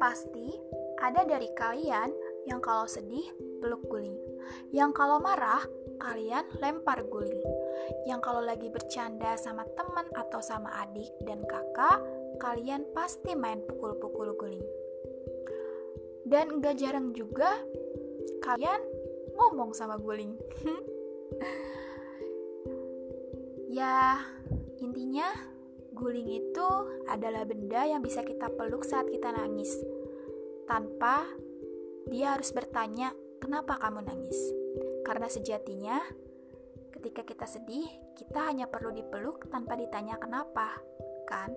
Pasti ada dari kalian yang kalau sedih peluk guling, yang kalau marah kalian lempar guling, yang kalau lagi bercanda sama teman atau sama adik dan kakak kalian pasti main pukul-pukul guling. Dan gak jarang juga kalian ngomong sama guling. ya, intinya guling itu adalah benda yang bisa kita peluk saat kita nangis. Tanpa dia harus bertanya, "Kenapa kamu nangis?" Karena sejatinya ketika kita sedih, kita hanya perlu dipeluk tanpa ditanya kenapa, kan?